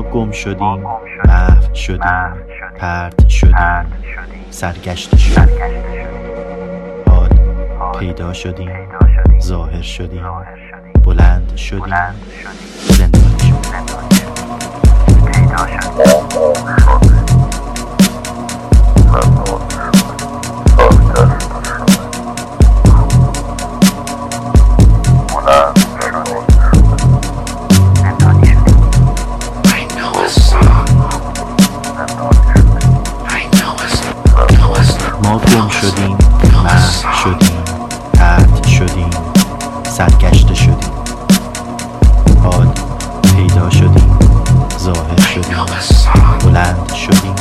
ما گم شدیم. محو شدیم. پرت شدیم. سرگشته شدیم. حال پیدا شدیم. ظاهر شدیم. بلند شدیم. شدیم. گم شدیم مرد شدیم پرد شدیم سرگشته شدیم. حال پیدا شدیم ظاهر شدیم بلند شدیم.